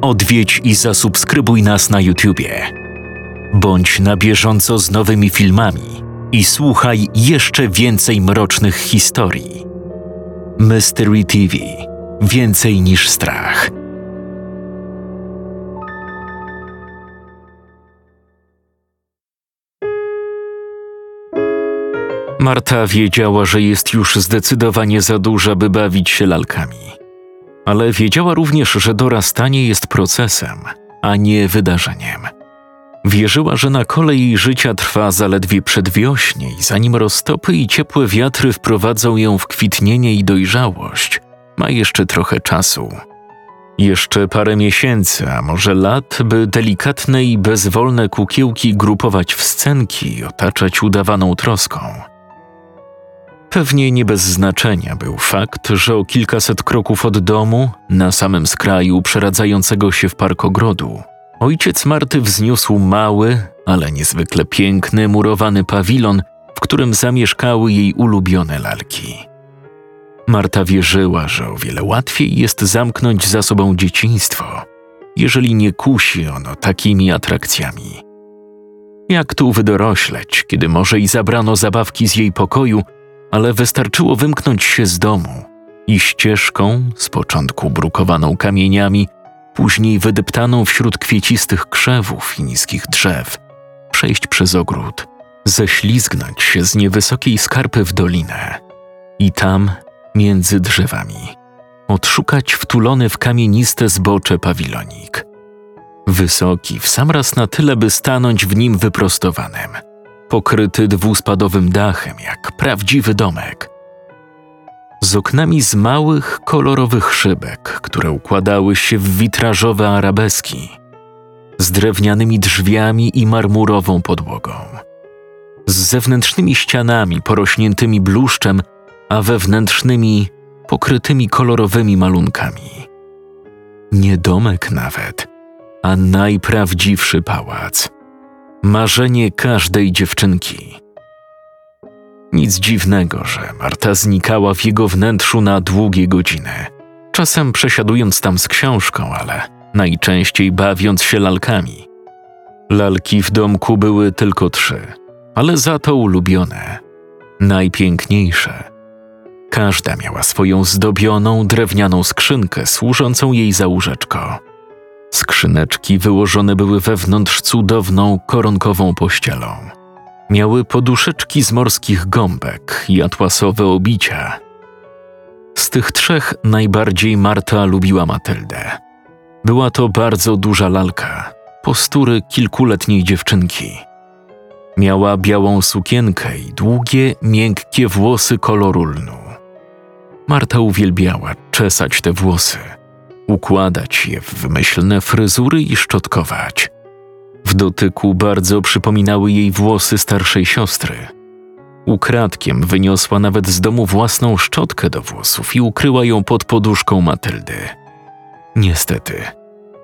odwiedź i zasubskrybuj nas na YouTubie. Bądź na bieżąco z nowymi filmami i słuchaj jeszcze więcej mrocznych historii. Mystery TV Więcej niż strach. Marta wiedziała, że jest już zdecydowanie za duża, by bawić się lalkami. Ale wiedziała również, że dorastanie jest procesem, a nie wydarzeniem. Wierzyła, że na kolei życia trwa zaledwie przedwiośnie i zanim roztopy i ciepłe wiatry wprowadzą ją w kwitnienie i dojrzałość, ma jeszcze trochę czasu. Jeszcze parę miesięcy, a może lat, by delikatne i bezwolne kukiełki grupować w scenki i otaczać udawaną troską. Pewnie nie bez znaczenia był fakt, że o kilkaset kroków od domu, na samym skraju przeradzającego się w park ogrodu, ojciec Marty wzniósł mały, ale niezwykle piękny murowany pawilon, w którym zamieszkały jej ulubione lalki. Marta wierzyła, że o wiele łatwiej jest zamknąć za sobą dzieciństwo, jeżeli nie kusi ono takimi atrakcjami. Jak tu wydorośleć, kiedy może i zabrano zabawki z jej pokoju, ale wystarczyło wymknąć się z domu i ścieżką, z początku brukowaną kamieniami, później wydeptaną wśród kwiecistych krzewów i niskich drzew, przejść przez ogród, ześlizgnąć się z niewysokiej skarpy w dolinę i tam, między drzewami, odszukać wtulony w kamieniste zbocze pawilonik. Wysoki, w sam raz na tyle, by stanąć w nim wyprostowanym – pokryty dwuspadowym dachem jak prawdziwy domek. Z oknami z małych, kolorowych szybek, które układały się w witrażowe arabeski, z drewnianymi drzwiami i marmurową podłogą, z zewnętrznymi ścianami porośniętymi bluszczem, a wewnętrznymi pokrytymi kolorowymi malunkami. Nie domek nawet, a najprawdziwszy pałac – Marzenie każdej dziewczynki. Nic dziwnego, że Marta znikała w jego wnętrzu na długie godziny, czasem przesiadując tam z książką, ale najczęściej bawiąc się lalkami. Lalki w domku były tylko trzy, ale za to ulubione, najpiękniejsze. Każda miała swoją zdobioną drewnianą skrzynkę służącą jej za łóżeczko. Skrzyneczki wyłożone były wewnątrz cudowną, koronkową pościelą. Miały poduszeczki z morskich gąbek i atłasowe obicia. Z tych trzech najbardziej Marta lubiła Matyldę. Była to bardzo duża lalka, postury kilkuletniej dziewczynki. Miała białą sukienkę i długie, miękkie włosy koloru lnu. Marta uwielbiała czesać te włosy – układać je w wymyślne fryzury i szczotkować. W dotyku bardzo przypominały jej włosy starszej siostry. Ukradkiem wyniosła nawet z domu własną szczotkę do włosów i ukryła ją pod poduszką Matyldy. Niestety,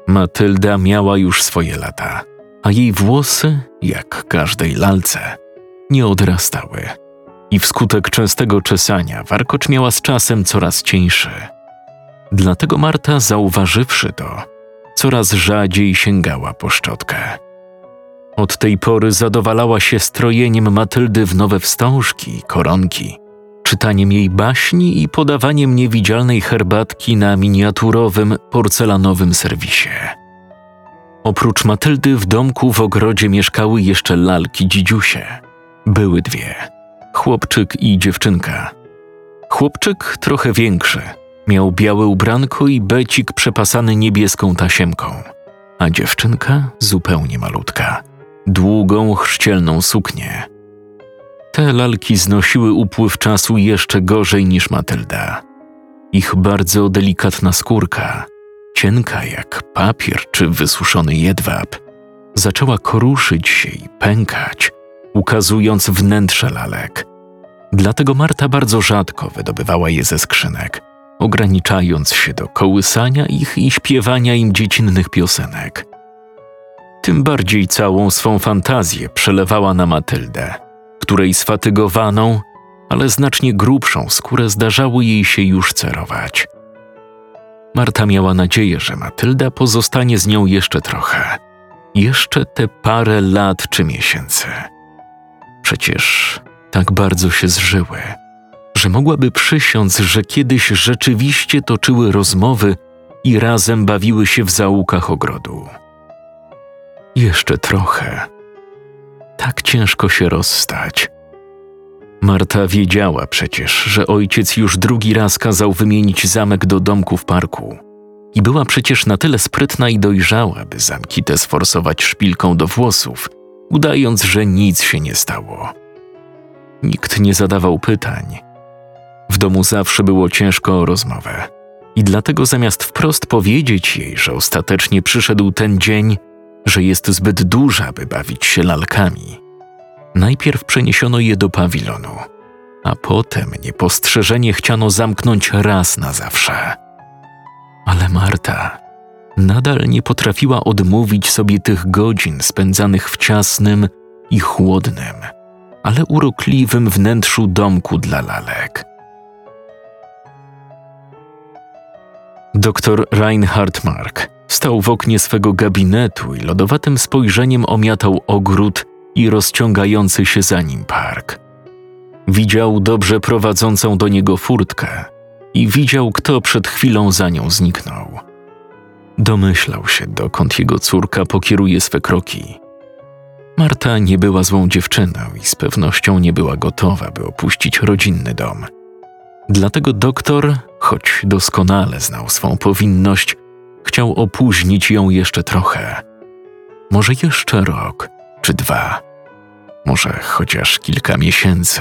Matylda miała już swoje lata, a jej włosy, jak każdej lalce, nie odrastały. I wskutek częstego czesania warkocz miała z czasem coraz cieńszy. Dlatego Marta, zauważywszy to, coraz rzadziej sięgała po szczotkę. Od tej pory zadowalała się strojeniem Matyldy w nowe wstążki, koronki, czytaniem jej baśni i podawaniem niewidzialnej herbatki na miniaturowym, porcelanowym serwisie. Oprócz Matyldy w domku w ogrodzie mieszkały jeszcze lalki dzidziusie. Były dwie: chłopczyk i dziewczynka. Chłopczyk trochę większy – Miał białe ubranko i becik przepasany niebieską tasiemką, a dziewczynka zupełnie malutka, długą, chrzcielną suknię. Te lalki znosiły upływ czasu jeszcze gorzej niż Matylda. Ich bardzo delikatna skórka, cienka jak papier czy wysuszony jedwab, zaczęła koruszyć się i pękać, ukazując wnętrze lalek. Dlatego Marta bardzo rzadko wydobywała je ze skrzynek – ograniczając się do kołysania ich i śpiewania im dziecinnych piosenek. Tym bardziej całą swą fantazję przelewała na Matyldę, której sfatygowaną, ale znacznie grubszą skórę zdarzało jej się już cerować. Marta miała nadzieję, że Matylda pozostanie z nią jeszcze trochę. Jeszcze te parę lat czy miesięcy. Przecież tak bardzo się zżyły, że mogłaby przysiąc, że kiedyś rzeczywiście toczyły rozmowy i razem bawiły się w zaułkach ogrodu. Jeszcze trochę. Tak ciężko się rozstać. Marta wiedziała przecież, że ojciec już drugi raz kazał wymienić zamek do domku w parku. I była przecież na tyle sprytna i dojrzała, by zamki te sforsować szpilką do włosów, udając, że nic się nie stało. Nikt nie zadawał pytań. W domu zawsze było ciężko o rozmowę. I dlatego zamiast wprost powiedzieć jej, że ostatecznie przyszedł ten dzień, że jest zbyt duża, by bawić się lalkami, najpierw przeniesiono je do pawilonu, a potem niepostrzeżenie chciano zamknąć raz na zawsze. Ale Marta nadal nie potrafiła odmówić sobie tych godzin spędzanych w ciasnym i chłodnym, ale urokliwym wnętrzu domku dla lalek. Doktor Reinhard Mark stał w oknie swego gabinetu i lodowatym spojrzeniem omiatał ogród i rozciągający się za nim park. Widział dobrze prowadzącą do niego furtkę i widział, kto przed chwilą za nią zniknął. Domyślał się, dokąd jego córka pokieruje swe kroki. Marta nie była złą dziewczyną i z pewnością nie była gotowa, by opuścić rodzinny dom. Dlatego doktor, choć doskonale znał swą powinność, chciał opóźnić ją jeszcze trochę. Może jeszcze rok czy dwa, może chociaż kilka miesięcy,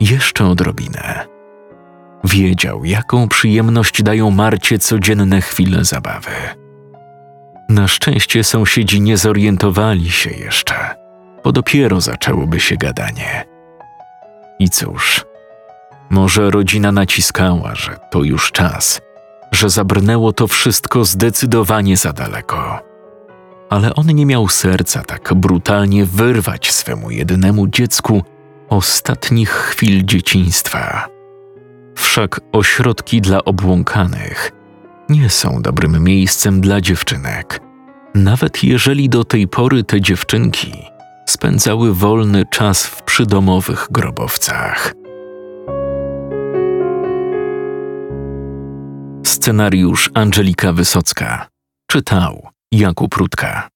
jeszcze odrobinę. Wiedział, jaką przyjemność dają Marcie codzienne chwile zabawy. Na szczęście sąsiedzi nie zorientowali się jeszcze, bo dopiero zaczęłoby się gadanie. I cóż, może rodzina naciskała, że to już czas, że zabrnęło to wszystko zdecydowanie za daleko. Ale on nie miał serca tak brutalnie wyrwać swemu jedynemu dziecku ostatnich chwil dzieciństwa. Wszak ośrodki dla obłąkanych nie są dobrym miejscem dla dziewczynek, nawet jeżeli do tej pory te dziewczynki spędzały wolny czas w przydomowych grobowcach. Scenariusz Angelika Wysocka czytał Jakub Rutka.